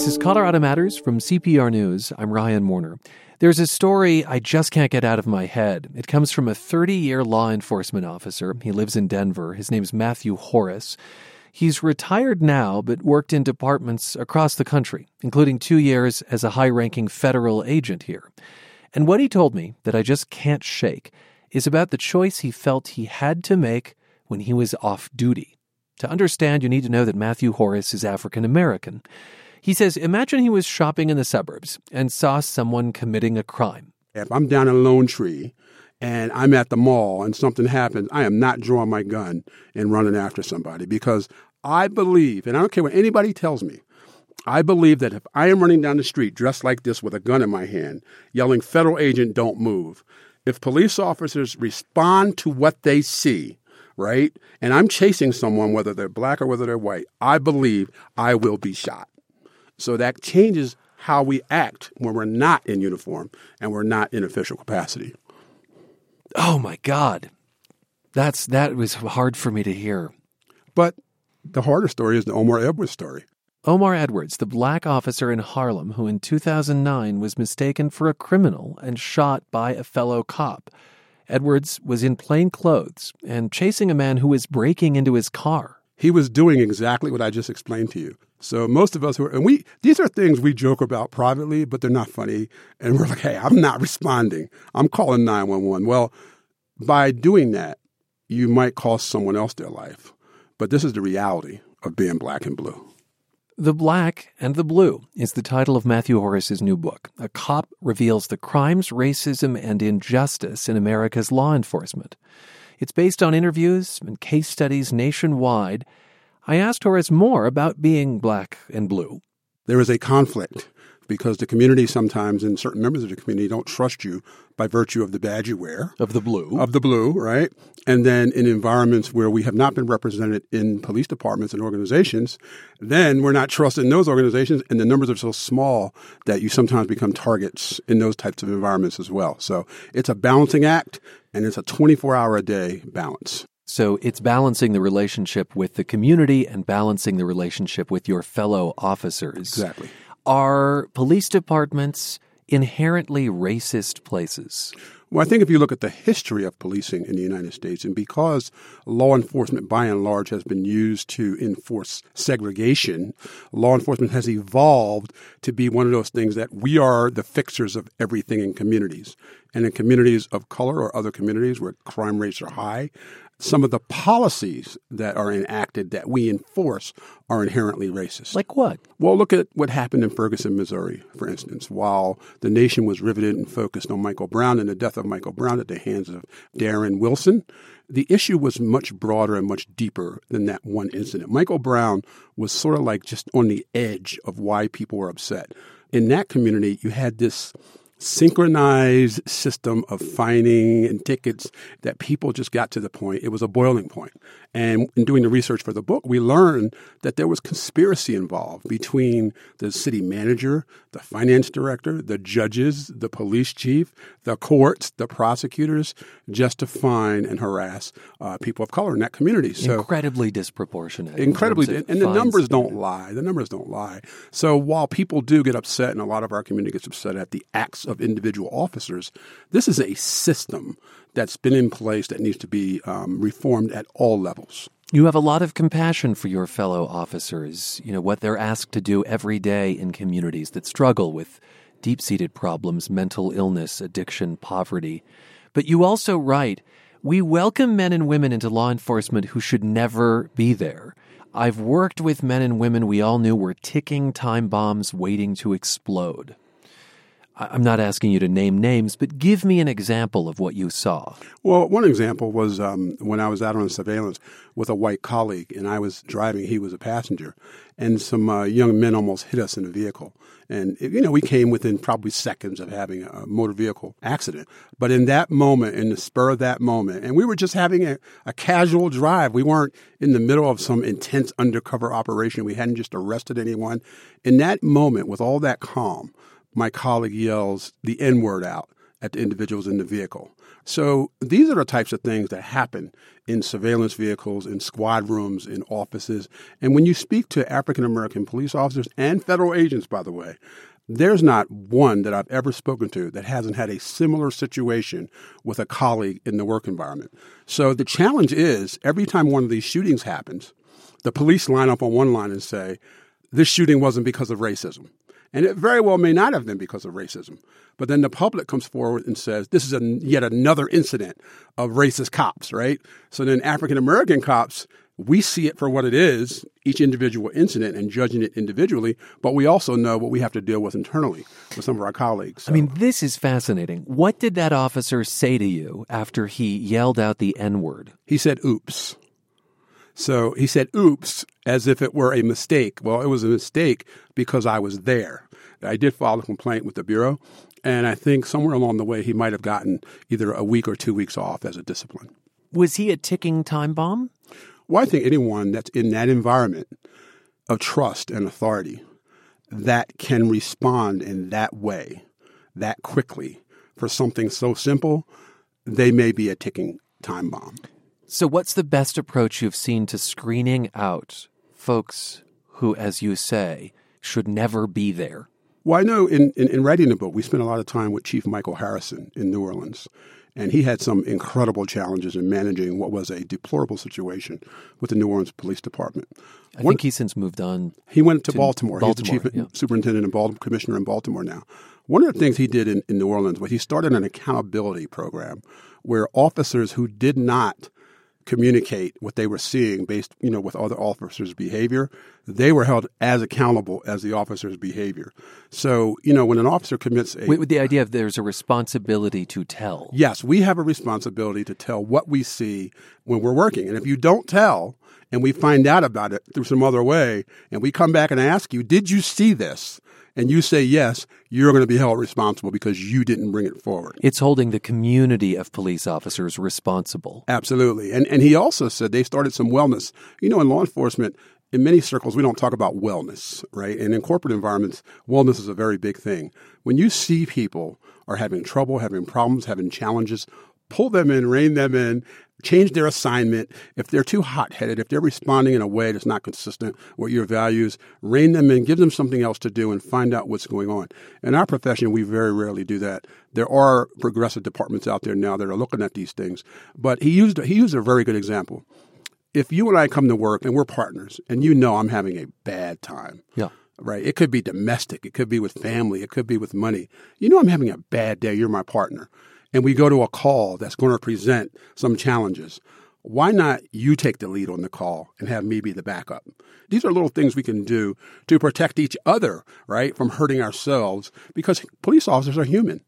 This is Colorado Matters from CPR News. I'm Ryan Warner. There's a story I just can't get out of my head. It comes from a 30 year law enforcement officer. He lives in Denver. His name's Matthew Horace. He's retired now, but worked in departments across the country, including two years as a high ranking federal agent here. And what he told me that I just can't shake is about the choice he felt he had to make when he was off duty. To understand, you need to know that Matthew Horace is African American. He says, Imagine he was shopping in the suburbs and saw someone committing a crime. If I'm down in Lone Tree and I'm at the mall and something happens, I am not drawing my gun and running after somebody because I believe, and I don't care what anybody tells me, I believe that if I am running down the street dressed like this with a gun in my hand, yelling, Federal agent, don't move, if police officers respond to what they see, right, and I'm chasing someone, whether they're black or whether they're white, I believe I will be shot. So that changes how we act when we're not in uniform and we're not in official capacity. Oh my God. That's that was hard for me to hear. But the harder story is the Omar Edwards story. Omar Edwards, the black officer in Harlem who in 2009 was mistaken for a criminal and shot by a fellow cop. Edwards was in plain clothes and chasing a man who was breaking into his car. He was doing exactly what I just explained to you. So most of us who are, and we, these are things we joke about privately, but they're not funny. And we're like, hey, I'm not responding. I'm calling 911. Well, by doing that, you might cost someone else their life. But this is the reality of being black and blue. The Black and the Blue is the title of Matthew Horace's new book. A cop reveals the crimes, racism, and injustice in America's law enforcement. It's based on interviews and case studies nationwide. I asked Horace more about being black and blue. There is a conflict because the community sometimes and certain members of the community don't trust you by virtue of the badge you wear. Of the blue. Of the blue right? And then in environments where we have not been represented in police departments and organizations then we're not trusted in those organizations and the numbers are so small that you sometimes become targets in those types of environments as well. So it's a balancing act and it's a 24 hour a day balance so it's balancing the relationship with the community and balancing the relationship with your fellow officers. Exactly. Are police departments inherently racist places? Well, I think if you look at the history of policing in the United States, and because law enforcement by and large has been used to enforce segregation, law enforcement has evolved to be one of those things that we are the fixers of everything in communities. And in communities of color or other communities where crime rates are high, some of the policies that are enacted that we enforce are inherently racist. Like what? Well, look at what happened in Ferguson, Missouri, for instance. While the nation was riveted and focused on Michael Brown and the death of Michael Brown at the hands of Darren Wilson, the issue was much broader and much deeper than that one incident. Michael Brown was sort of like just on the edge of why people were upset. In that community, you had this synchronized system of finding and tickets that people just got to the point. It was a boiling point. And in doing the research for the book, we learned that there was conspiracy involved between the city manager, the finance director, the judges, the police chief, the courts, the prosecutors, just to fine and harass uh, people of color in that community. So incredibly disproportionate. Incredibly, and, and the numbers don't lie. The numbers don't lie. So while people do get upset, and a lot of our community gets upset at the acts of individual officers, this is a system that's been in place that needs to be um, reformed at all levels. You have a lot of compassion for your fellow officers, you know, what they're asked to do every day in communities that struggle with deep seated problems, mental illness, addiction, poverty. But you also write, we welcome men and women into law enforcement who should never be there. I've worked with men and women we all knew were ticking time bombs waiting to explode. I'm not asking you to name names, but give me an example of what you saw. Well, one example was um, when I was out on surveillance with a white colleague, and I was driving, he was a passenger, and some uh, young men almost hit us in a vehicle. And, you know, we came within probably seconds of having a motor vehicle accident. But in that moment, in the spur of that moment, and we were just having a, a casual drive, we weren't in the middle of some intense undercover operation, we hadn't just arrested anyone. In that moment, with all that calm, my colleague yells the N word out. at the individuals in the vehicle. So these are the types of things that happen in surveillance vehicles, in squad rooms, in offices. And when you speak to African American police officers and federal agents, by the way, there's not one that I've ever spoken to that hasn't had a similar situation with a colleague in the work environment. So the challenge is every time one of these shootings happens, the police line up on one line and say, this shooting wasn't because of racism. And it very well may not have been because of racism. But then the public comes forward and says, this is a, yet another incident of racist cops, right? So then African American cops we see it for what it is, each individual incident, and judging it individually, but we also know what we have to deal with internally with some of our colleagues. So. I mean, this is fascinating. What did that officer say to you after he yelled out the N word? He said, oops. So he said, oops, as if it were a mistake. Well, it was a mistake because I was there. I did file a complaint with the Bureau, and I think somewhere along the way he might have gotten either a week or two weeks off as a discipline. Was he a ticking time bomb? Well, I think anyone that's in that environment of trust and authority that can respond in that way, that quickly, for something so simple, they may be a ticking time bomb. So, what's the best approach you've seen to screening out folks who, as you say, should never be there? Well, I know in, in, in writing the book, we spent a lot of time with Chief Michael Harrison in New Orleans. And he had some incredible challenges in managing what was a deplorable situation with the New Orleans Police Department. I One, think he's since moved on. He went to, to Baltimore. Baltimore. He's the chief yeah. superintendent and Baltimore, commissioner in Baltimore now. One of the things he did in, in New Orleans was he started an accountability program where officers who did not communicate what they were seeing based, you know, with other officers' behavior, they were held as accountable as the officer's behavior. So, you know, when an officer commits a with the idea of there's a responsibility to tell. Yes, we have a responsibility to tell what we see when we're working. And if you don't tell and we find out about it through some other way and we come back and ask you, "Did you see this?" And you say yes, you're going to be held responsible because you didn't bring it forward. It's holding the community of police officers responsible. Absolutely. And and he also said they started some wellness. You know, in law enforcement, in many circles, we don't talk about wellness, right? And in corporate environments, wellness is a very big thing. When you see people are having trouble, having problems, having challenges, pull them in, rein them in, change their assignment. If they're too hot headed, if they're responding in a way that's not consistent with your values, rein them in, give them something else to do, and find out what's going on. In our profession, we very rarely do that. There are progressive departments out there now that are looking at these things. But he used he used a very good example. If you and I come to work and we're partners, and you know I'm having a bad time, yeah right? It could be domestic, it could be with family, it could be with money. You know, I'm having a bad day. You're my partner and we go to a call that's going to present some challenges, why not you take the lead on the call and have me be the backup? These are little things we can do to protect each other, right, from hurting ourselves because police officers are human.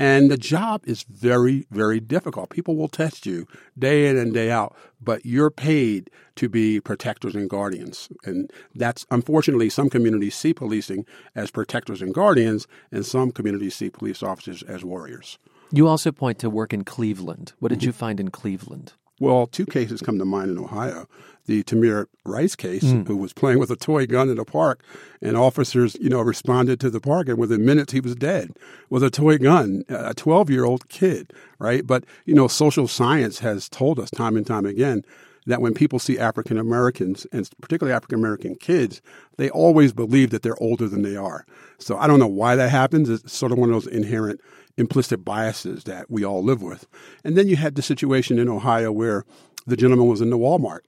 And the job is very, very difficult. People will test you day in and day out, but you're paid to be protectors and guardians. And that's unfortunately some communities see policing as protectors and guardians, and some communities see police officers as warriors. You also point to work in Cleveland. What did you find in Cleveland? Well, two cases come to mind in Ohio. The Tamir Rice case, mm. who was playing with a toy gun in a park, and officers, you know, responded to the park, and within minutes he was dead with a toy gun, a 12 year old kid, right? But, you know, social science has told us time and time again that when people see African Americans, and particularly African American kids, they always believe that they're older than they are. So I don't know why that happens. It's sort of one of those inherent implicit biases that we all live with. And then you had the situation in Ohio where the gentleman was in the Walmart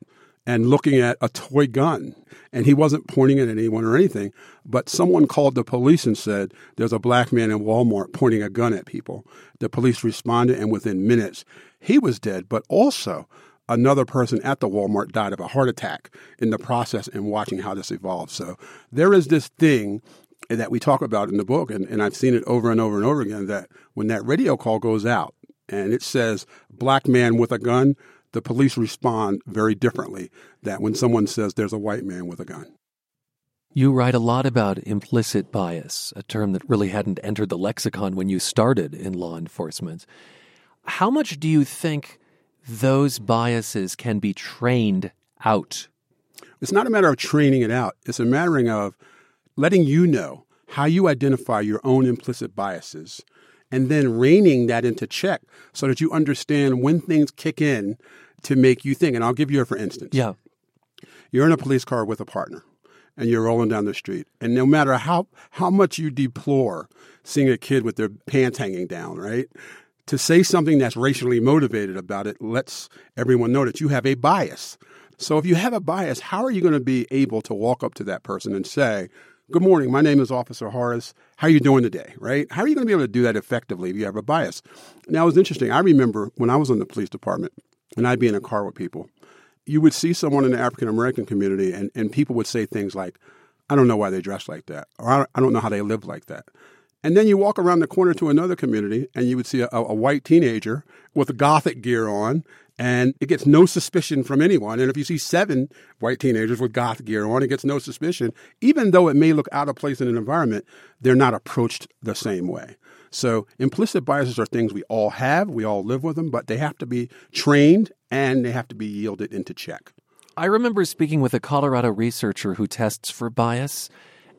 and looking at a toy gun. And he wasn't pointing at anyone or anything, but someone called the police and said, There's a black man in Walmart pointing a gun at people. The police responded, and within minutes, he was dead. But also, another person at the Walmart died of a heart attack in the process and watching how this evolved. So there is this thing that we talk about in the book, and, and I've seen it over and over and over again, that when that radio call goes out and it says black man with a gun, the police respond very differently than when someone says there's a white man with a gun. You write a lot about implicit bias, a term that really hadn't entered the lexicon when you started in law enforcement. How much do you think those biases can be trained out? It's not a matter of training it out. It's a matter of letting you know how you identify your own implicit biases and then reining that into check so that you understand when things kick in to make you think. And I'll give you a for instance. Yeah. You're in a police car with a partner and you're rolling down the street. And no matter how, how much you deplore seeing a kid with their pants hanging down, right? To say something that's racially motivated about it lets everyone know that you have a bias. So if you have a bias, how are you going to be able to walk up to that person and say, Good morning, my name is Officer Horace. How are you doing today? Right? How are you going to be able to do that effectively if you have a bias? Now, it was interesting. I remember when I was in the police department and I'd be in a car with people, you would see someone in the African American community and, and people would say things like, I don't know why they dress like that, or I don't know how they live like that. And then you walk around the corner to another community and you would see a, a white teenager with gothic gear on and it gets no suspicion from anyone. And if you see seven white teenagers with goth gear on, it gets no suspicion. Even though it may look out of place in an environment, they're not approached the same way. So implicit biases are things we all have, we all live with them, but they have to be trained and they have to be yielded into check. I remember speaking with a Colorado researcher who tests for bias,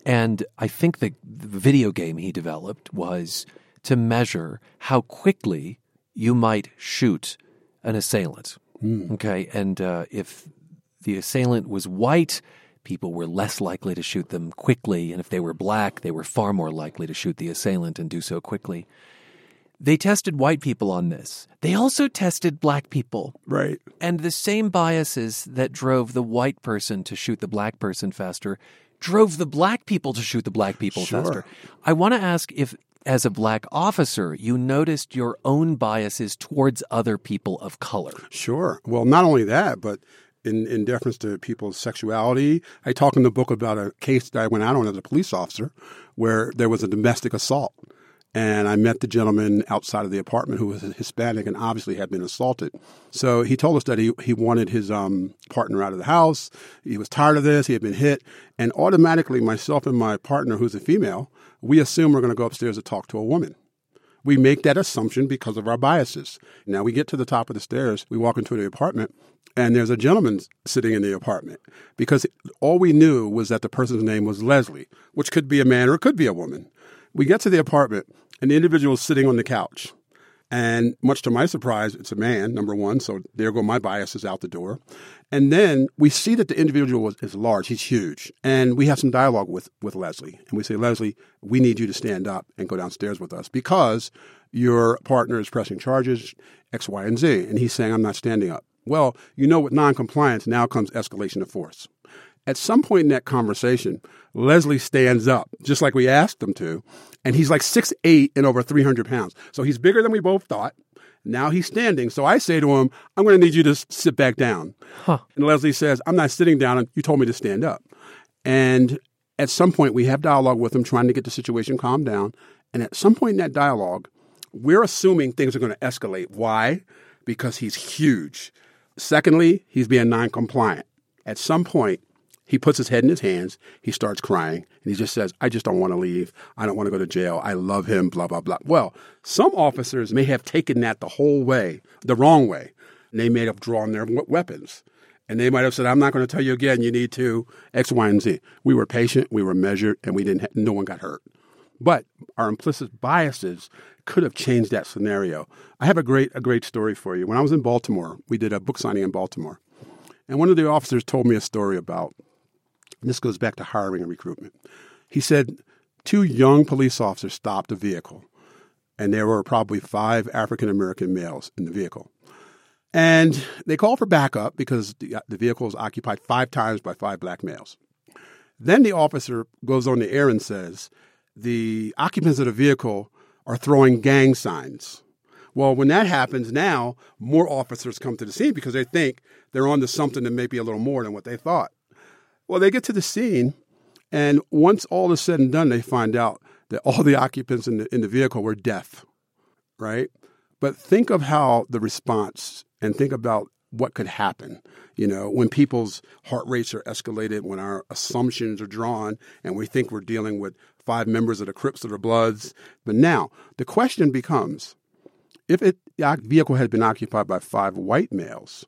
and I think the, the video game he developed was to measure how quickly you might shoot an assailant. Mm. Okay, and uh, if the assailant was white, people were less likely to shoot them quickly, and if they were black, they were far more likely to shoot the assailant and do so quickly. They tested white people on this. They also tested black people. Right. And the same biases that drove the white person to shoot the black person faster drove the black people to shoot the black people sure. faster. I want to ask if as a black officer, you noticed your own biases towards other people of color. Sure. Well, not only that, but in, in deference to people's sexuality. I talk in the book about a case that I went out on as a police officer where there was a domestic assault. And I met the gentleman outside of the apartment who was Hispanic and obviously had been assaulted. So he told us that he, he wanted his um, partner out of the house. He was tired of this. He had been hit. And automatically, myself and my partner, who's a female, we assume we're going to go upstairs to talk to a woman. We make that assumption because of our biases. Now we get to the top of the stairs, we walk into the apartment, and there's a gentleman sitting in the apartment because all we knew was that the person's name was Leslie, which could be a man or it could be a woman. We get to the apartment, and the individual is sitting on the couch. And much to my surprise, it's a man, number one. So there go my biases out the door. And then we see that the individual is, is, large. He's huge. And we have some dialogue with, with Leslie. And we say, Leslie, we need you to stand up and go downstairs with us because your partner is pressing charges X, Y, and Z. And he's saying, I'm not standing up. Well, you know, with noncompliance, now comes escalation of force. At some point in that conversation, Leslie stands up, just like we asked him to, and he's like six eight and over 300 pounds. So he's bigger than we both thought. Now he's standing. So I say to him, I'm going to need you to sit back down. Huh. And Leslie says, I'm not sitting down. You told me to stand up. And at some point, we have dialogue with him, trying to get the situation calmed down. And at some point in that dialogue, we're assuming things are going to escalate. Why? Because he's huge. Secondly, he's being non compliant. At some point, he puts his head in his hands. He starts crying. And he just says, I just don't want to leave. I don't want to go to jail. I love him, blah, blah, blah. Well, some officers may have taken that the whole way, the wrong way. And they may have drawn their weapons. And they might have said, I'm not going to tell you again, you need to X, Y, and Z. We were patient, we were measured, and we didn't, no one got hurt. But our implicit biases could have changed that scenario. I have a great, a great story for you. When I was in Baltimore, we did a book signing in Baltimore. And one of the officers told me a story about this goes back to hiring and recruitment. He said two young police officers stopped a vehicle, and there were probably five African American males in the vehicle. And they called for backup because the, the vehicle was occupied five times by five black males. Then the officer goes on the air and says, The occupants of the vehicle are throwing gang signs. Well, when that happens now, more officers come to the scene because they think they're on to something that may be a little more than what they thought. Well, they get to the scene, and once all is said and done, they find out that all the occupants in the, in the vehicle were deaf, right? But think of how the response and think about what could happen. You know, when people's heart rates are escalated, when our assumptions are drawn, and we think we're dealing with five members of the Crips or the Bloods. But now the question becomes if it, the vehicle had been occupied by five white males,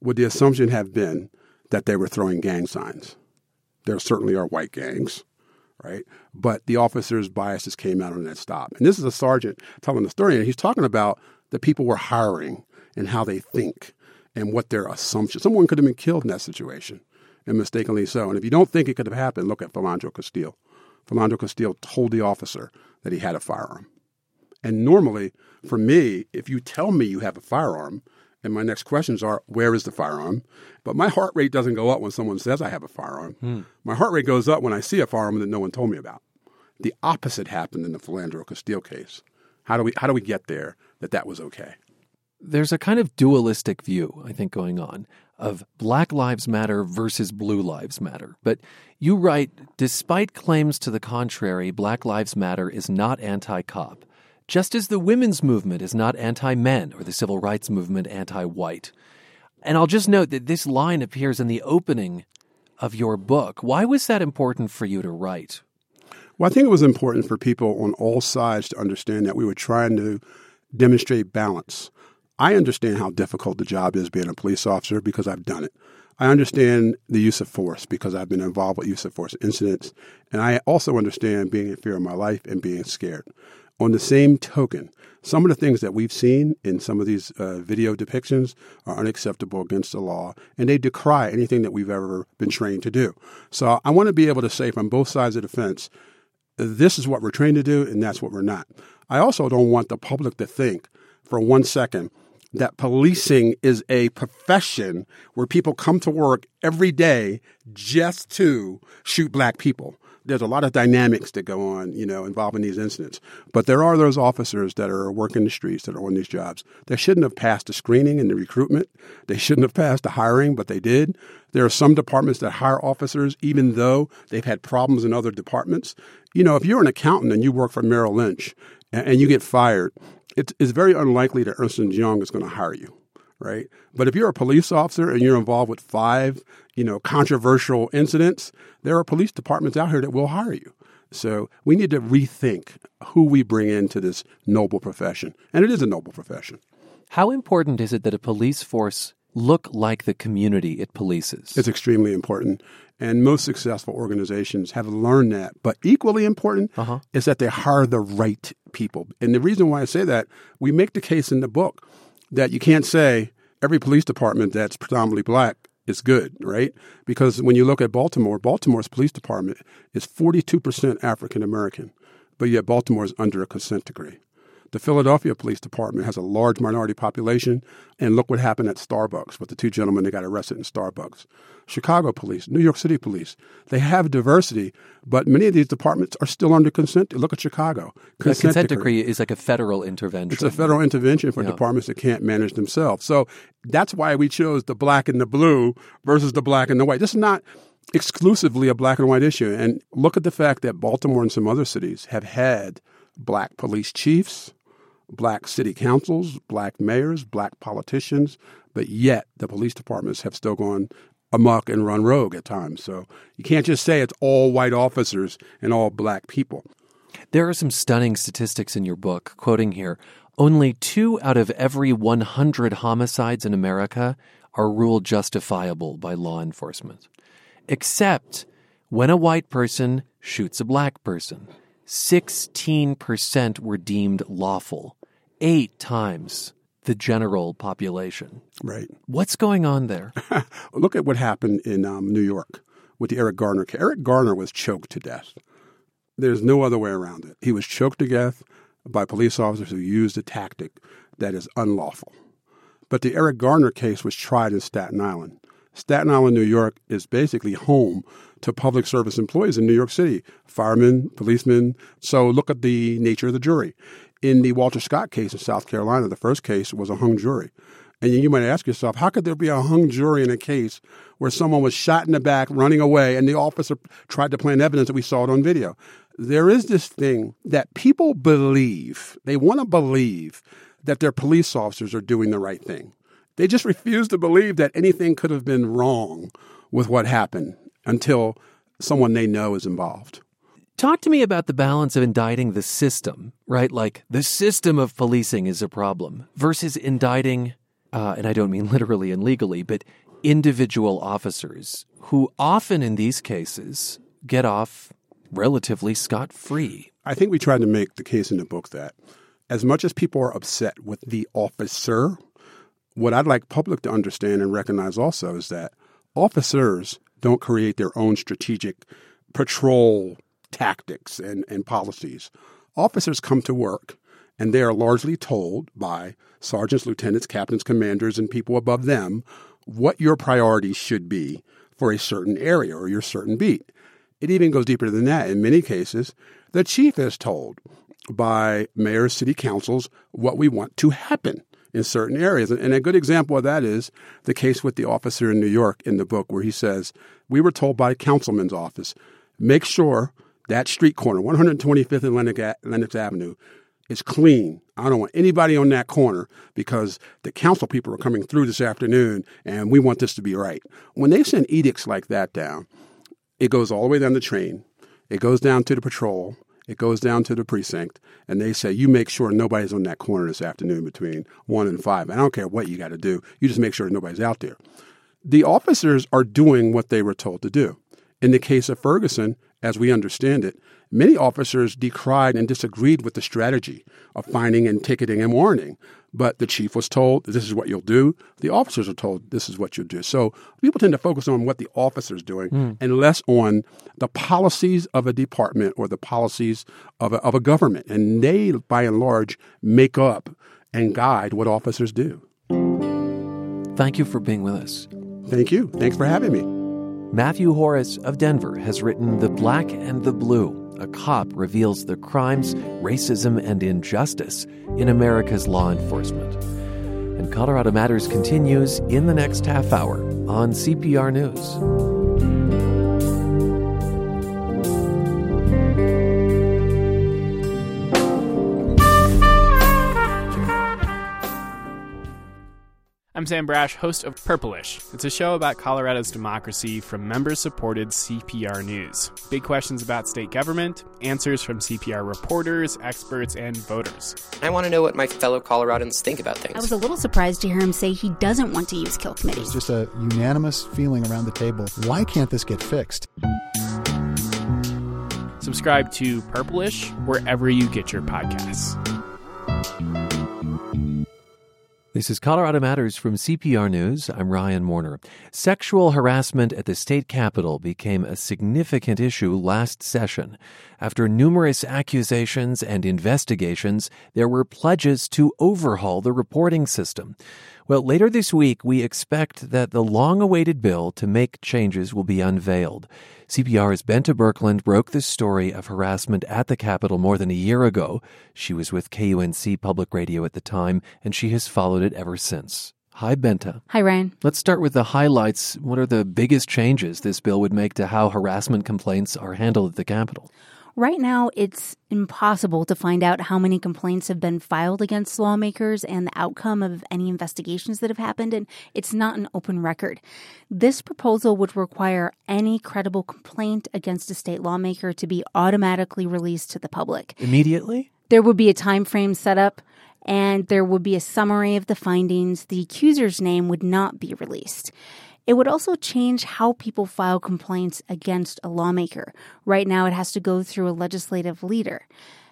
would the assumption have been that they were throwing gang signs. There certainly are white gangs, right? But the officer's biases came out on that stop. And this is a sergeant telling the story, and he's talking about the people we're hiring and how they think and what their assumptions. Someone could have been killed in that situation, and mistakenly so. And if you don't think it could have happened, look at Philando Castile. Philando Castile told the officer that he had a firearm. And normally, for me, if you tell me you have a firearm, and my next questions are, where is the firearm? But my heart rate doesn't go up when someone says I have a firearm. Hmm. My heart rate goes up when I see a firearm that no one told me about. The opposite happened in the Philando Castile case. How do we how do we get there that that was okay? There's a kind of dualistic view, I think, going on of Black Lives Matter versus Blue Lives Matter. But you write, despite claims to the contrary, Black Lives Matter is not anti cop just as the women's movement is not anti men or the civil rights movement anti white. And I'll just note that this line appears in the opening of your book. Why was that important for you to write? Well, I think it was important for people on all sides to understand that we were trying to demonstrate balance. I understand how difficult the job is being a police officer because I've done it. I understand the use of force because I've been involved with use of force incidents. And I also understand being in fear of my life and being scared. On the same token, some of the things that we've seen in some of these uh, video depictions are unacceptable against the law, and they decry anything that we've ever been trained to do. So I want to be able to say from both sides of the fence, this is what we're trained to do, and that's what we're not. I also don't want the public to think for one second that policing is a profession where people come to work every day just to shoot black people there's a lot of dynamics that go on, you know, involving these incidents. But there are those officers that are working the streets that are on these jobs. They shouldn't have passed the screening and the recruitment. They shouldn't have passed the hiring, but they did. There are some departments that hire officers even though they've had problems in other departments. You know, if you're an accountant and you work for Merrill Lynch and, you get fired, it's, it's very unlikely that Ernst & Young is going to hire you right? But if you're a police officer and you're involved with five, you know, controversial incidents, there are police departments out here that will hire you. So we need to rethink who we bring into this noble profession. And it is a noble profession. How important is it that a police force look like the community it polices? It's extremely important. And most successful organizations have learned that. But equally important uh-huh. is that they hire the right people. And the reason why I say that, we make the case in the book that you can't say every police department that's predominantly black is good, right? Because when you look at Baltimore, Baltimore's police department is 42% African American, but yet Baltimore is under a consent decree. The Philadelphia Police Department has a large minority population, and look what happened at Starbucks with the two gentlemen that got arrested in Starbucks. Chicago Police, New York City Police, they have diversity, but many of these departments are still under consent. Look at Chicago. Consent, the consent decree. decree. is like a federal intervention. It's a federal intervention for yeah. departments that can't manage themselves. So that's why we chose the black and the blue versus the black and the white. This is not exclusively a black and white issue. And look at the fact that Baltimore and some other cities have had black police chiefs, black city councils, black mayors, black politicians, but yet the police departments have still gone amok and run rogue at times. So you can't just say it's all white officers and all black people. There are some stunning statistics in your book, quoting here only two out of every 100 homicides in America are ruled justifiable by law enforcement, except when a white person shoots a black person. 16% were deemed lawful, eight times the general population. Right. What's going on there? Look at what happened in um, New York with the Eric Garner case. Eric Garner was choked to death. There's no other way around it. He was choked to death by police officers who used a tactic that is unlawful. But the Eric Garner case was tried in Staten Island. Staten Island, New York is basically home to public service employees in New York City firemen, policemen. So look at the nature of the jury. In the Walter Scott case in South Carolina, the first case was a hung jury. And you might ask yourself, how could there be a hung jury in a case where someone was shot in the back, running away, and the officer tried to plant evidence that we saw it on video? There is this thing that people believe, they want to believe that their police officers are doing the right thing. They just refuse to believe that anything could have been wrong with what happened until someone they know is involved. Talk to me about the balance of indicting the system, right? Like the system of policing is a problem versus indicting, uh, and I don't mean literally and legally, but individual officers who often in these cases get off relatively scot free. I think we tried to make the case in the book that as much as people are upset with the officer, what I'd like public to understand and recognize also is that officers don't create their own strategic patrol tactics and, and policies. Officers come to work and they are largely told by sergeants, lieutenants, captains, commanders, and people above them what your priorities should be for a certain area or your certain beat. It even goes deeper than that. In many cases, the chief is told by mayors, city councils, what we want to happen in certain areas. And a good example of that is the case with the officer in New York in the book, where he says, We were told by councilman's office, make sure that street corner, 125th and Lenox Avenue, is clean. I don't want anybody on that corner because the council people are coming through this afternoon and we want this to be right. When they send edicts like that down, it goes all the way down the train, it goes down to the patrol, it goes down to the precinct, and they say, You make sure nobody's on that corner this afternoon between 1 and 5. I don't care what you got to do, you just make sure nobody's out there. The officers are doing what they were told to do. In the case of Ferguson, as we understand it, many officers decried and disagreed with the strategy of finding and ticketing and warning. But the chief was told, this is what you'll do. The officers are told, this is what you'll do. So people tend to focus on what the officer's doing mm. and less on the policies of a department or the policies of a, of a government. And they, by and large, make up and guide what officers do. Thank you for being with us. Thank you. Thanks for having me. Matthew Horace of Denver has written The Black and the Blue a cop reveals the crimes, racism, and injustice in America's law enforcement. And Colorado Matters continues in the next half hour on CPR News. I'm Sam Brasch, host of Purplish. It's a show about Colorado's democracy from member supported CPR News. Big questions about state government, answers from CPR reporters, experts, and voters. I want to know what my fellow Coloradans think about things. I was a little surprised to hear him say he doesn't want to use kill committees. It's just a unanimous feeling around the table. Why can't this get fixed? Subscribe to Purplish wherever you get your podcasts. This is Colorado Matters from CPR News. I'm Ryan Warner. Sexual harassment at the state capitol became a significant issue last session. After numerous accusations and investigations, there were pledges to overhaul the reporting system. Well, later this week, we expect that the long awaited bill to make changes will be unveiled. CPR's Bente Birkeland broke the story of harassment at the Capitol more than a year ago. She was with KUNC Public Radio at the time, and she has followed it ever since. Hi, Benta. Hi, Ryan. Let's start with the highlights. What are the biggest changes this bill would make to how harassment complaints are handled at the Capitol? Right now, it's impossible to find out how many complaints have been filed against lawmakers and the outcome of any investigations that have happened, and it's not an open record. This proposal would require any credible complaint against a state lawmaker to be automatically released to the public. Immediately? There would be a time frame set up and there would be a summary of the findings. The accuser's name would not be released. It would also change how people file complaints against a lawmaker. Right now, it has to go through a legislative leader.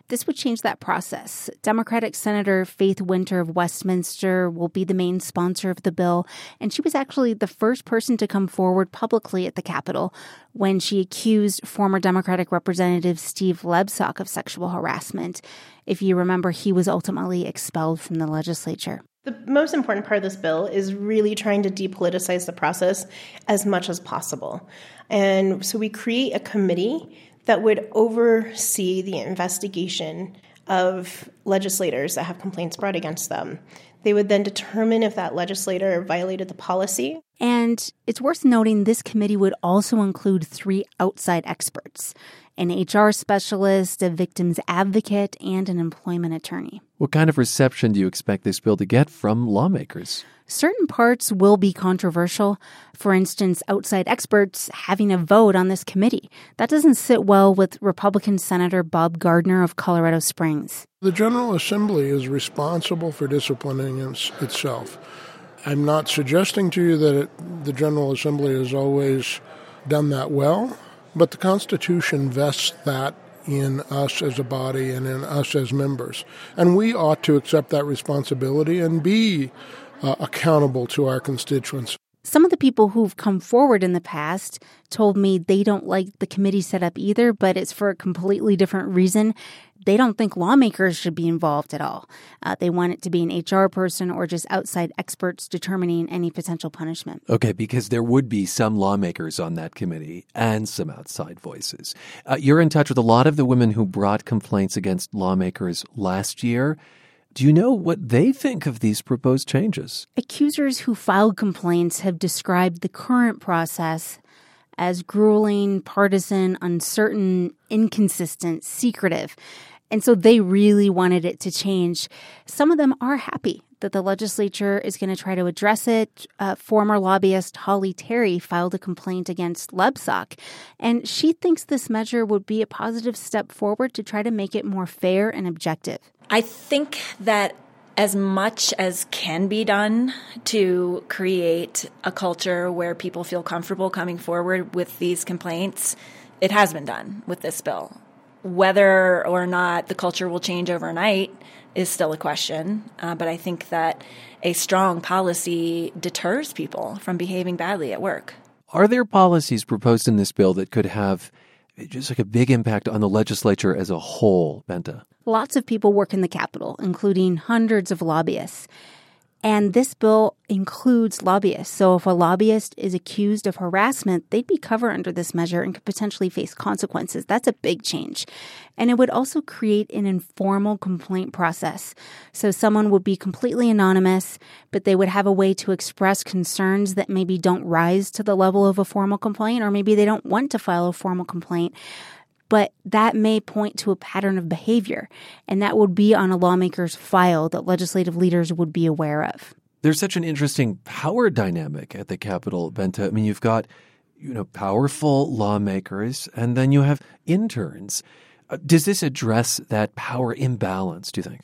This would change that process. Democratic Senator Faith Winter of Westminster will be the main sponsor of the bill, and she was actually the first person to come forward publicly at the Capitol when she accused former Democratic Representative Steve Lebsock of sexual harassment. If you remember, he was ultimately expelled from the legislature. The most important part of this bill is really trying to depoliticize the process as much as possible. And so we create a committee that would oversee the investigation of legislators that have complaints brought against them. They would then determine if that legislator violated the policy. And it's worth noting this committee would also include three outside experts an HR specialist, a victim's advocate, and an employment attorney. What kind of reception do you expect this bill to get from lawmakers? Certain parts will be controversial. For instance, outside experts having a vote on this committee. That doesn't sit well with Republican Senator Bob Gardner of Colorado Springs. The General Assembly is responsible for disciplining itself. I'm not suggesting to you that it, the General Assembly has always done that well. But the Constitution vests that in us as a body and in us as members. And we ought to accept that responsibility and be uh, accountable to our constituents. Some of the people who've come forward in the past told me they don't like the committee setup either, but it's for a completely different reason. They don't think lawmakers should be involved at all. Uh, they want it to be an HR person or just outside experts determining any potential punishment. Okay, because there would be some lawmakers on that committee and some outside voices. Uh, you're in touch with a lot of the women who brought complaints against lawmakers last year. Do you know what they think of these proposed changes? Accusers who filed complaints have described the current process as grueling, partisan, uncertain, inconsistent, secretive. And so they really wanted it to change. Some of them are happy that the legislature is going to try to address it. Uh, former lobbyist Holly Tarry filed a complaint against Lebsock, and she thinks this measure would be a positive step forward to try to make it more fair and objective. I think that as much as can be done to create a culture where people feel comfortable coming forward with these complaints, it has been done with this bill. Whether or not the culture will change overnight is still a question, uh, but I think that a strong policy deters people from behaving badly at work. Are there policies proposed in this bill that could have just like a big impact on the legislature as a whole, Bente? Lots of people work in the Capitol, including hundreds of lobbyists. And this bill includes lobbyists. So if a lobbyist is accused of harassment, they'd be covered under this measure and could potentially face consequences. That's a big change. And it would also create an informal complaint process. So someone would be completely anonymous, but they would have a way to express concerns that maybe don't rise to the level of a formal complaint, or maybe they don't want to file a formal complaint but that may point to a pattern of behavior, and that would be on a lawmaker's file that legislative leaders would be aware of. There's such an interesting power dynamic at the Capitol, Bente. I mean, you've got you know powerful lawmakers, and then you have interns. Uh, does this address that power imbalance, do you think?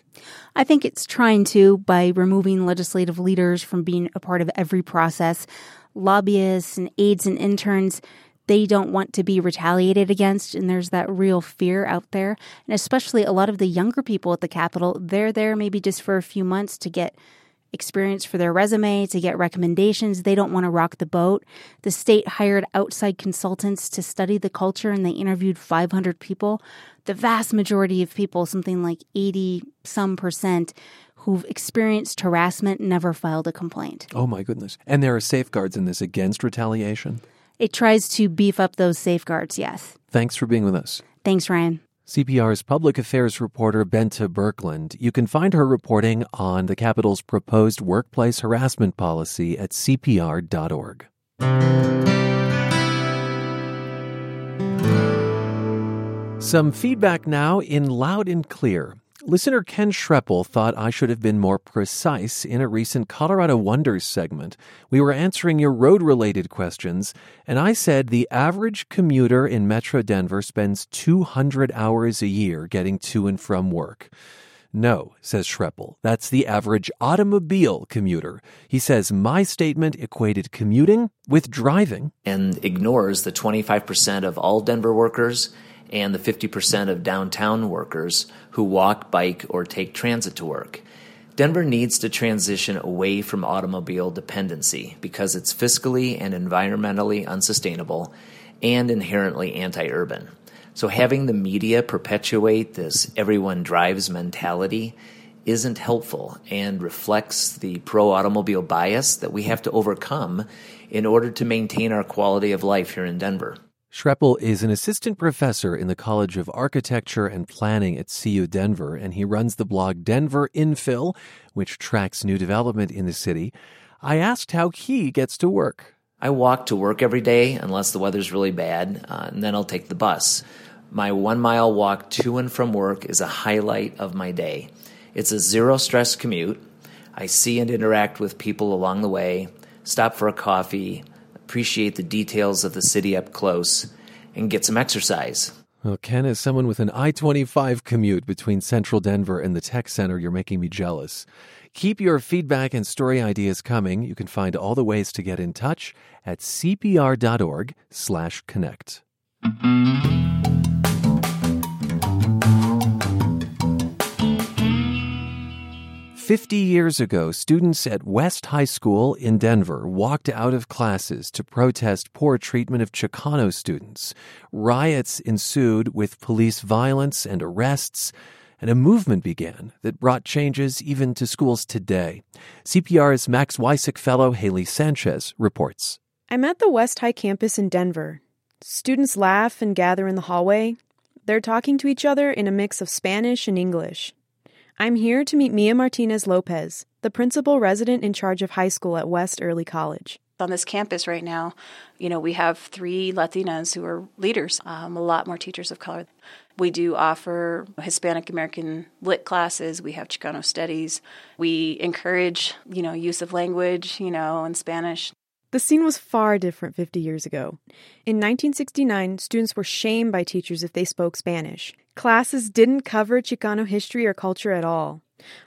I think it's trying to by removing legislative leaders from being a part of every process. Lobbyists and aides and interns they don't want to be retaliated against. And there's that real fear out there. And especially a lot of the younger people at the Capitol, they're there maybe just for a few months to get experience for their resume, to get recommendations. They don't want to rock the boat. The state hired outside consultants to study the culture and they interviewed 500 people. The vast majority of people, something like 80 some percent, who've experienced harassment never filed a complaint. Oh my goodness. And there are safeguards in this against retaliation? It tries to beef up those safeguards, yes. Thanks for being with us. Thanks, Ryan. CPR's public affairs reporter Bente Birkeland. You can find her reporting on the Capitol's proposed workplace harassment policy at cpr.org. Some feedback now in loud and clear. Listener Ken Schroeppel thought I should have been more precise in a recent Colorado Wonders segment. We were answering your road related questions, and I said the average commuter in Metro Denver spends 200 hours a year getting to and from work. No, says Schreppel. That's the average automobile commuter. He says my statement equated commuting with driving. And ignores the 25% of all Denver workers and the 50% of downtown workers who walk, bike, or take transit to work. Denver needs to transition away from automobile dependency because it's fiscally and environmentally unsustainable and inherently anti urban. So, having the media perpetuate this everyone drives mentality isn't helpful and reflects the pro automobile bias that we have to overcome in order to maintain our quality of life here in Denver. Schroeppel is an assistant professor in the College of Architecture and Planning at CU Denver, and he runs the blog Denver Infill, which tracks new development in the city. I asked how he gets to work. I walk to work every day unless the weather's really bad, uh, and then I'll take the bus. My one mile walk to and from work is a highlight of my day. It's a zero stress commute. I see and interact with people along the way, stop for a coffee, appreciate the details of the city up close, and get some exercise. Well, Ken, as someone with an I 25 commute between central Denver and the tech center, you're making me jealous. Keep your feedback and story ideas coming. You can find all the ways to get in touch at cpr.org slash connect. 50 years ago, students at West High School in Denver walked out of classes to protest poor treatment of Chicano students. Riots ensued with police violence and arrests, and a movement began that brought changes even to schools today. CPR's Max Weissick fellow Haley Sanchez reports. I'm at the West High campus in Denver. Students laugh and gather in the hallway. They're talking to each other in a mix of Spanish and English. I'm here to meet Mia Martinez Lopez, the principal resident in charge of high school at West Early College. On this campus right now, you know, we have three Latinas who are leaders, um, a lot more teachers of color. We do offer Hispanic American lit classes. We have Chicano studies. We encourage, you know, use of language, you know, in Spanish. The scene was far different 50 years ago. In 1969, students were shamed by teachers if they spoke Spanish. Classes didn't cover Chicano history or culture at all.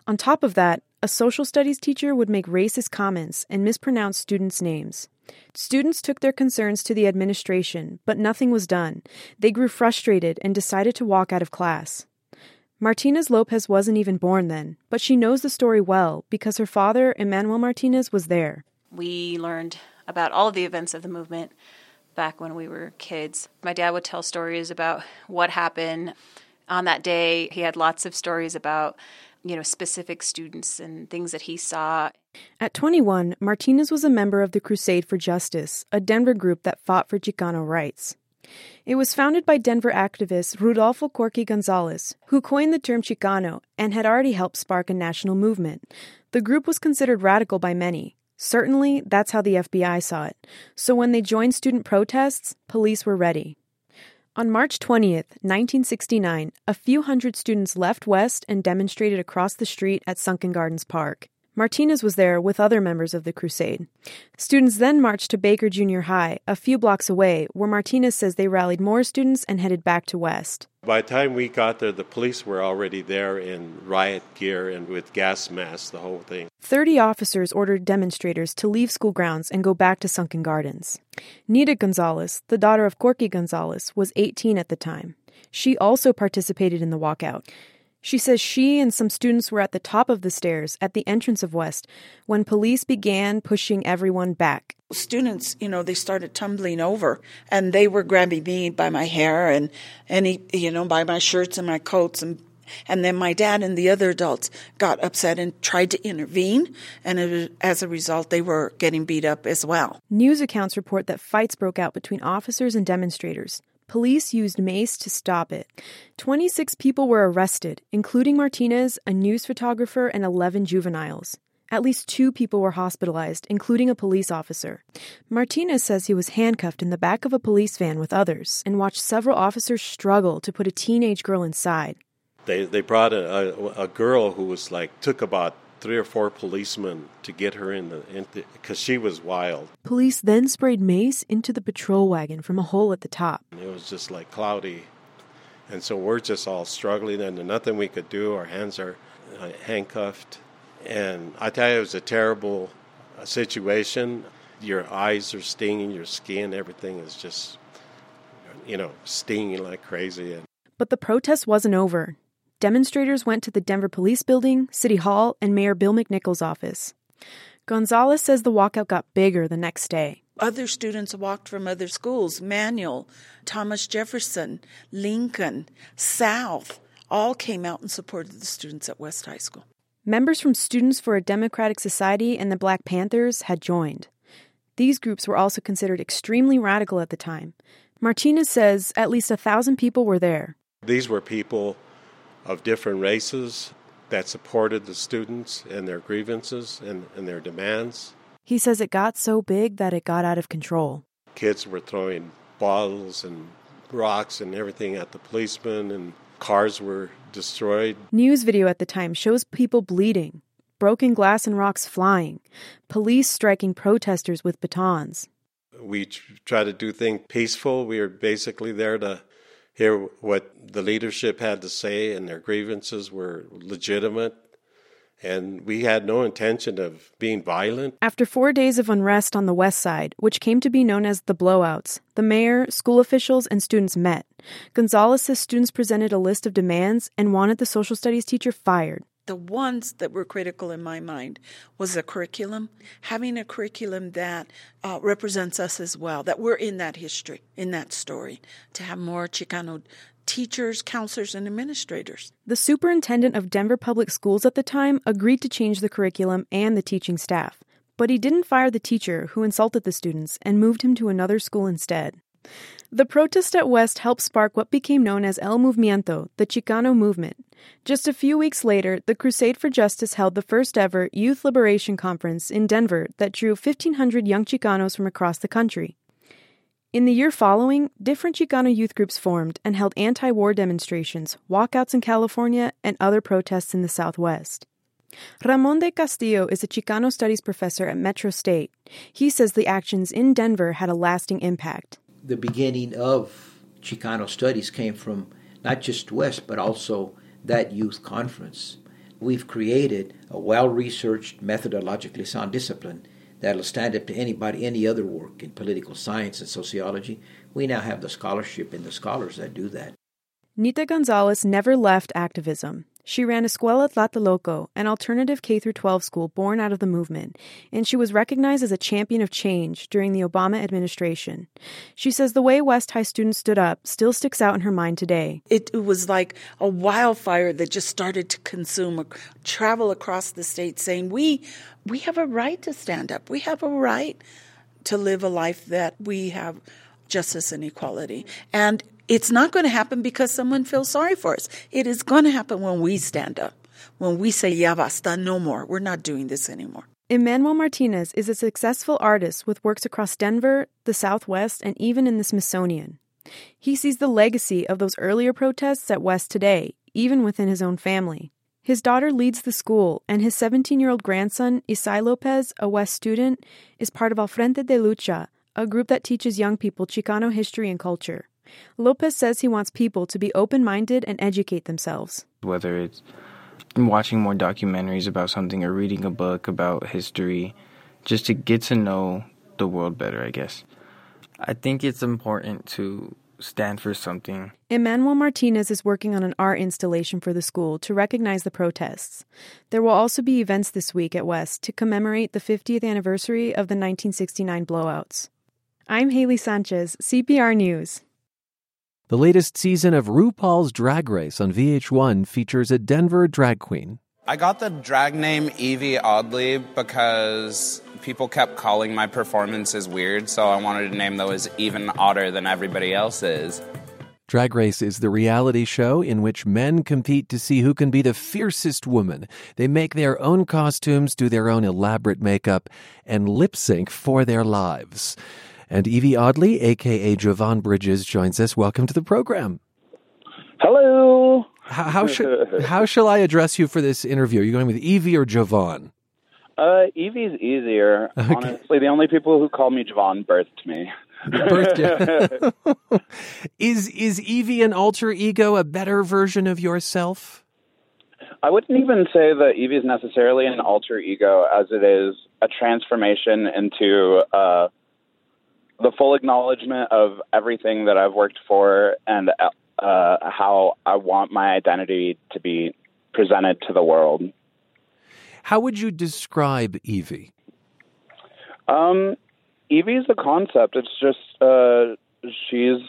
On top of that, a social studies teacher would make racist comments and mispronounce students' names. Students took their concerns to the administration, but nothing was done. They grew frustrated and decided to walk out of class. Martinez Lopez wasn't even born then, but she knows the story well because her father, Emmanuel Martinez, was there. We learned about all of the events of the movement back when we were kids. My dad would tell stories about what happened on that day. He had lots of stories about, you know, specific students and things that he saw. At 21, Martinez was a member of the Crusade for Justice, a Denver group that fought for Chicano rights. It was founded by Denver activist Rodolfo Corky Gonzalez, who coined the term Chicano and had already helped spark a national movement. The group was considered radical by many. Certainly, that's how the FBI saw it. So when they joined student protests, police were ready. On March 20th, 1969, a few hundred students left West and demonstrated across the street at Sunken Gardens Park. Martinez was there with other members of the crusade. Students then marched to Baker Junior High, a few blocks away, where Martinez says they rallied more students and headed back to West. By the time we got there, the police were already there in riot gear and with gas masks, the whole thing. Thirty officers ordered demonstrators to leave school grounds and go back to Sunken Gardens. Nita Gonzalez, the daughter of Corky Gonzalez, was 18 at the time. She also participated in the walkout. She says she and some students were at the top of the stairs at the entrance of West when police began pushing everyone back. Students, you know, they started tumbling over and they were grabbing me by my hair and, any, you know, by my shirts and my coats and and then my dad and the other adults got upset and tried to intervene, and as a result, they were getting beat up as well. News accounts report that fights broke out between officers and demonstrators. Police used mace to stop it. 26 people were arrested, including Martinez, a news photographer, and 11 juveniles. At least two people were hospitalized, including a police officer. Martinez says he was handcuffed in the back of a police van with others and watched several officers struggle to put a teenage girl inside. They, they brought a, a, a girl who was like, took about three or four policemen to get her in the because she was wild. Police then sprayed mace into the patrol wagon from a hole at the top. It was just like cloudy, and so we're just all struggling, and nothing we could do. Our hands are uh, handcuffed, and I tell you, it was a terrible uh, situation. Your eyes are stinging, your skin, everything is just, you know, stinging like crazy. But the protest wasn't over demonstrators went to the Denver Police Building, City Hall, and Mayor Bill McNichols' office. Gonzalez says the walkout got bigger the next day. Other students walked from other schools Manual, Thomas Jefferson, Lincoln, South all came out and supported the students at West High School. Members from Students for a Democratic Society and the Black Panthers had joined. These groups were also considered extremely radical at the time. Martinez says at least a thousand people were there. These were people of different races that supported the students and their grievances and, and their demands. He says it got so big that it got out of control. Kids were throwing bottles and rocks and everything at the policemen, and cars were destroyed. News video at the time shows people bleeding, broken glass and rocks flying, police striking protesters with batons. We try to do things peaceful. We are basically there to hear what the leadership had to say, and their grievances were legitimate. and we had no intention of being violent. After four days of unrest on the west side, which came to be known as the blowouts, the mayor, school officials, and students met. Gonzalez says students presented a list of demands and wanted the social studies teacher fired. The ones that were critical in my mind was the curriculum, having a curriculum that uh, represents us as well, that we're in that history, in that story, to have more Chicano teachers, counselors, and administrators. The superintendent of Denver Public Schools at the time agreed to change the curriculum and the teaching staff, but he didn't fire the teacher who insulted the students and moved him to another school instead. The protest at West helped spark what became known as El Movimiento, the Chicano movement. Just a few weeks later, the Crusade for Justice held the first ever Youth Liberation Conference in Denver that drew 1,500 young Chicanos from across the country. In the year following, different Chicano youth groups formed and held anti war demonstrations, walkouts in California, and other protests in the Southwest. Ramon Del Castillo is a Chicano studies professor at Metro State. He says the actions in Denver had a lasting impact. The beginning of Chicano studies came from not just West, but also that youth conference. We've created a well researched, methodologically sound discipline that'll stand up to anybody, any other work in political science and sociology. We now have the scholarship and the scholars that do that. Nita Gonzalez never left activism. She ran Escuela Tlatelolco, an alternative K 12 school born out of the movement, and she was recognized as a champion of change during the Obama administration. She says the way West High students stood up still sticks out in her mind today. It, it was like a wildfire that just started to consume, travel across the state, saying, We we have a right to stand up. We have a right to live a life that we have justice and equality. And it's not going to happen because someone feels sorry for us. It is going to happen when we stand up, when we say, ya basta, no more. We're not doing this anymore. Emmanuel Martinez is a successful artist with works across Denver, the Southwest, and even in the Smithsonian. He sees the legacy of those earlier protests at West today, even within his own family. His daughter leads the school, and his 17 year old grandson, Isai Lopez, a West student, is part of Al Frente de Lucha, a group that teaches young people Chicano history and culture. Lopez says he wants people to be open minded and educate themselves. Whether it's watching more documentaries about something or reading a book about history, just to get to know the world better, I guess. I think it's important to stand for something. Emmanuel Martinez is working on an art installation for the school to recognize the protests. There will also be events this week at West to commemorate the 50th anniversary of the 1969 blowouts. I'm Haley Sanchez, CPR News. The latest season of RuPaul's Drag Race on VH1 features a Denver drag queen. I got the drag name Evie Oddly because people kept calling my performances weird, so I wanted a name that was even odder than everybody else's. Drag Race is the reality show in which men compete to see who can be the fiercest woman. They make their own costumes, do their own elaborate makeup, and lip sync for their lives. And Evie Oddly, aka Jovan Bridges, joins us. Welcome to the program. Hello. How, how should how shall I address you for this interview? Are you going with Evie or Jovan? Uh, Evie's easier. Okay. Honestly, the only people who call me Jovan birthed me. birthed is is Evie an alter ego, a better version of yourself? I wouldn't even say that Evie is necessarily an alter ego, as it is a transformation into uh, the full acknowledgement of everything that I've worked for and uh, how I want my identity to be presented to the world. How would you describe Evie? Um, Evie is a concept. It's just uh, she's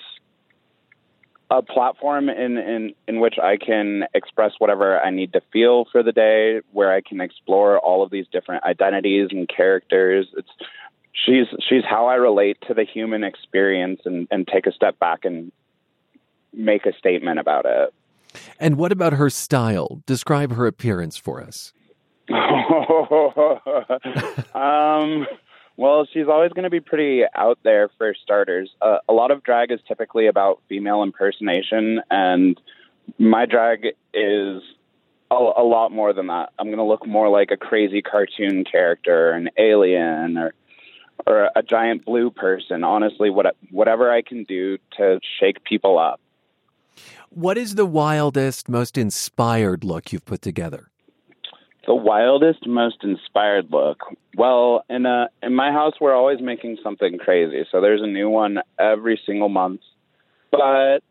a platform in, in in which I can express whatever I need to feel for the day, where I can explore all of these different identities and characters. It's she's she's how I relate to the human experience and, and take a step back and make a statement about it. And what about her style? Describe her appearance for us. um, well, she's always going to be pretty out there for starters. Uh, a lot of drag is typically about female impersonation, and my drag is a, a lot more than that. I'm going to look more like a crazy cartoon character, an alien, or or a giant blue person. Honestly, what, whatever I can do to shake people up. What is the wildest, most inspired look you've put together? The wildest, most inspired look. Well, in a in my house, we're always making something crazy. So there's a new one every single month. But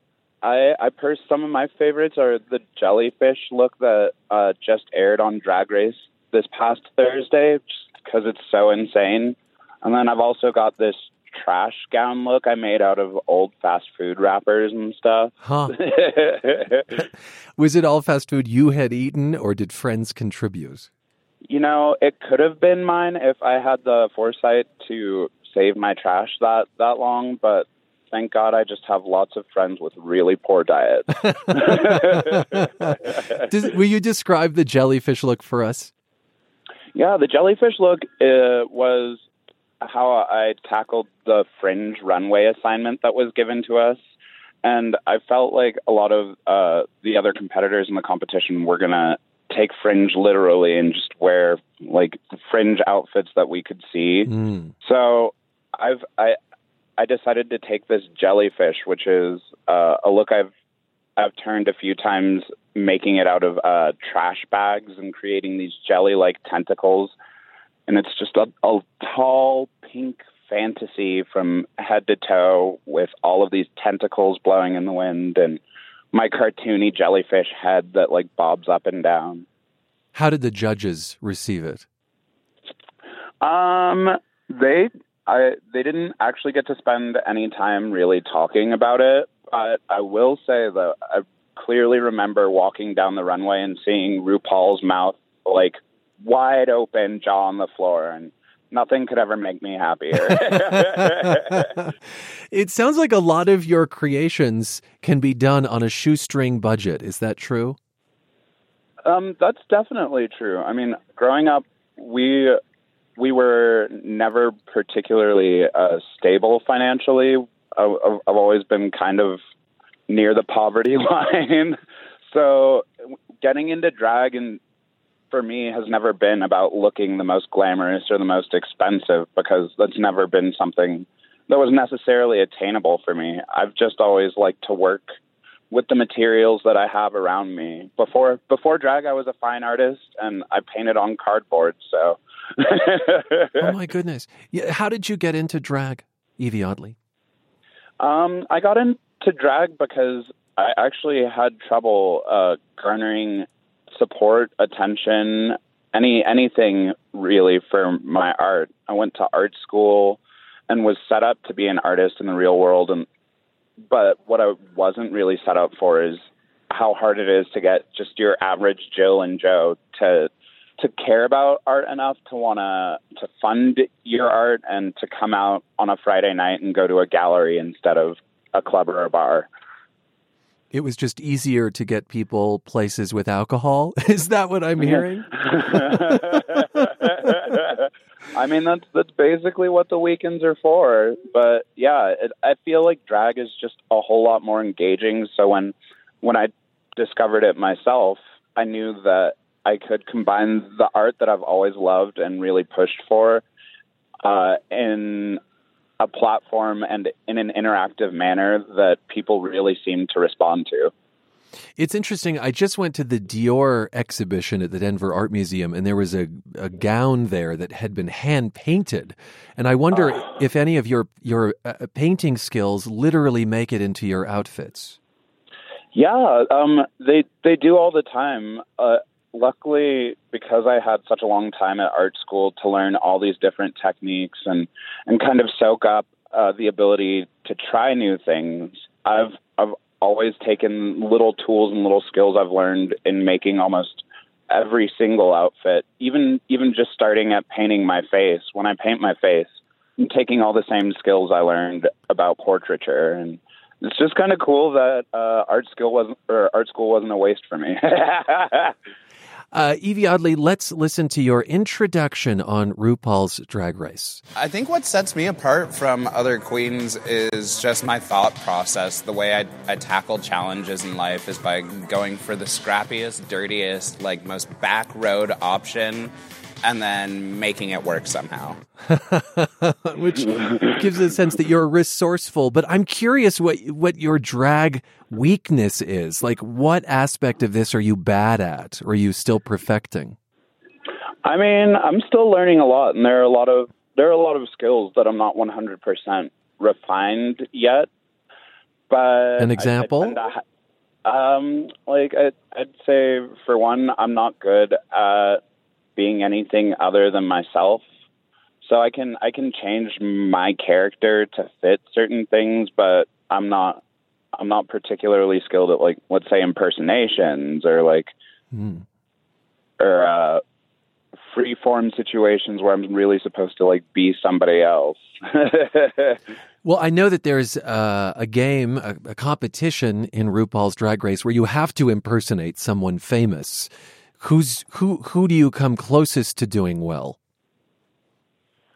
I I pers- some of my favorites are the jellyfish look that uh, just aired on Drag Race this past Thursday, just because it's so insane. And then I've also got this trash gown look I made out of old fast food wrappers and stuff. Huh. Was it all fast food you had eaten, or did friends contribute? You know, it could have been mine if I had the foresight to save my trash that that long, but thank God I just have lots of friends with really poor diets. Does, will you describe the jellyfish look for us? Yeah, the jellyfish look uh, was how I tackled the fringe runway assignment that was given to us. And I felt like a lot of uh, the other competitors in the competition were going to take fringe literally and just wear like fringe outfits that we could see. Mm. So I've I I decided to take this jellyfish, which is uh, a look I've I've turned a few times, making it out of uh, trash bags and creating these jelly-like tentacles, and it's just a, a tall pink fantasy from head to toe with all of these tentacles blowing in the wind and my cartoony jellyfish head that like bobs up and down. How did the judges receive it? Um, they I they didn't actually get to spend any time really talking about it, but I will say that I clearly remember walking down the runway and seeing RuPaul's mouth like wide open, jaw on the floor, and nothing could ever make me happier. it sounds like a lot of your creations can be done on a shoestring budget. Is that true? Um, that's definitely true. I mean, growing up, we we were never particularly uh, stable financially. I, I've always been kind of near the poverty line. so getting into drag and for me has never been about looking the most glamorous or the most expensive because that's never been something that was necessarily attainable for me. I've just always liked to work with the materials that I have around me. Before before drag I was a fine artist and I painted on cardboard, so Oh my goodness. How did you get into drag, Evie Oddly? Um, I got into drag because I actually had trouble uh, garnering support, attention, any anything really for my art. I went to art school and was set up to be an artist in the real world and but what I wasn't really set up for is how hard it is to get just your average Jill and Joe to to care about art enough to want to to fund your art and to come out on a Friday night and go to a gallery instead of a club or a bar. It was just easier to get people places with alcohol. Is that what I'm hearing? I mean, that's that's basically what the weekends are for. But yeah, it, I feel like drag is just a whole lot more engaging. So when when I discovered it myself, I knew that I could combine the art that I've always loved and really pushed for uh, in a platform and in an interactive manner that people really seem to respond to. It's interesting. I just went to the Dior exhibition at the Denver Art Museum, and there was a, a gown there that had been hand painted. And I wonder uh, if any of your your uh, painting skills literally make it into your outfits. Yeah, um, they they do all the time. Uh, luckily, because I had such a long time at art school to learn all these different techniques and and kind of soak up uh, the ability to try new things, I've I've always taken little tools and little skills I've learned in making almost every single outfit, even even just starting at painting my face. When I paint my face, I'm taking all the same skills I learned about portraiture, and it's just kind of cool that uh, art skill wasn't or art school wasn't a waste for me. Uh, Evie Oddly, let's listen to your introduction on RuPaul's Drag Race. I think what sets me apart from other queens is just my thought process. The way I, I tackle challenges in life is by going for the scrappiest, dirtiest, like most back road option and then making it work somehow. Which gives a sense that you're resourceful. But I'm curious what what your drag weakness is. Like, what aspect of this are you bad at, or are you still perfecting? I mean, I'm still learning a lot, and there are a lot of there are a lot of skills that I'm not 100% refined yet. But An example? I, I um, like I, I'd say, for one, I'm not good at being anything other than myself. So I can I can change my character to fit certain things, but I'm not I'm not particularly skilled at like let's say impersonations or like Mm. or uh, free form situations where I'm really supposed to like be somebody else. Well, I know that there's uh, a game, a, a competition in RuPaul's Drag Race where you have to impersonate someone famous. Who's who? Who do you come closest to doing well?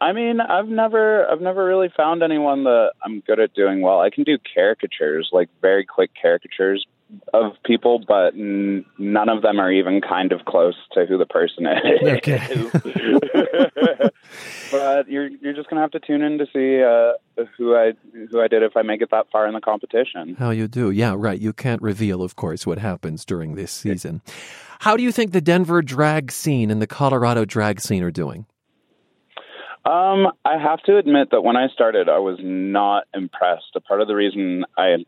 I mean, I've never I've never really found anyone that I'm good at doing well. I can do caricatures, like very quick caricatures of people, but n- none of them are even kind of close to who the person is. Okay. but you're you're just gonna have to tune in to see uh, who I who I did if I make it that far in the competition. How you do? Yeah, right. You can't reveal, of course, what happens during this season. How do you think the Denver drag scene and the Colorado drag scene are doing? Um, I have to admit that when I started, I was not impressed. A part of the reason I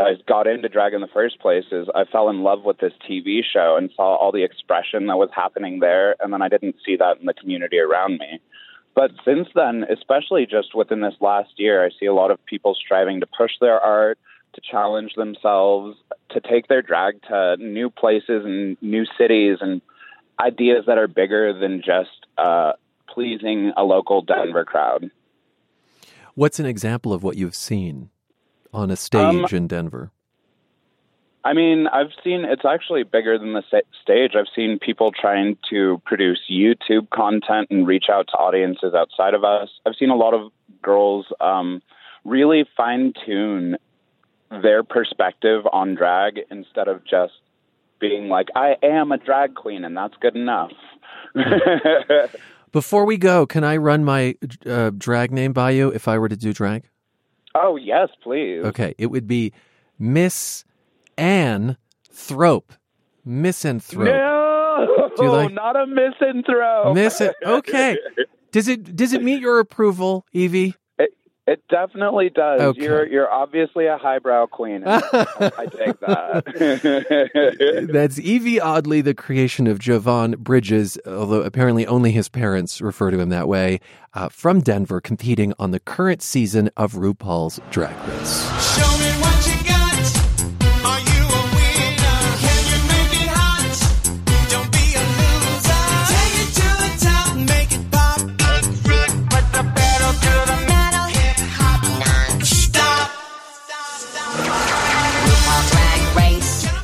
I got into drag in the first place is I fell in love with this TV show and saw all the expression that was happening there, and then I didn't see that in the community around me. But since then, especially just within this last year, I see a lot of people striving to push their art, to challenge themselves, to take their drag to new places and new cities and ideas that are bigger than just uh, pleasing a local Denver crowd. What's an example of what you've seen on a stage Um, in Denver? I mean, I've seen it's actually bigger than the stage. I've seen people trying to produce YouTube content and reach out to audiences outside of us. I've seen a lot of girls um, really fine tune their perspective on drag instead of just being like, I am a drag queen and that's good enough. Before we go, can I run my uh, drag name by you if I were to do drag? Oh, yes, please. Okay, it would be Miss Anne Thrope. Misanthrope. No, Do you like- not a misanthrope. Miss it. Okay. Does it does it meet your approval, Evie? It, it definitely does. Okay. You're you're obviously a highbrow queen. I, I take that. That's Evie Oddly, the creation of Jovan Bridges, although apparently only his parents refer to him that way, uh, from Denver, competing on the current season of RuPaul's Drag Race.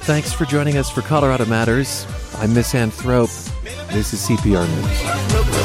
Thanks for joining us for Colorado Matters. I'm Miss Ann Thrope. This is CPR News.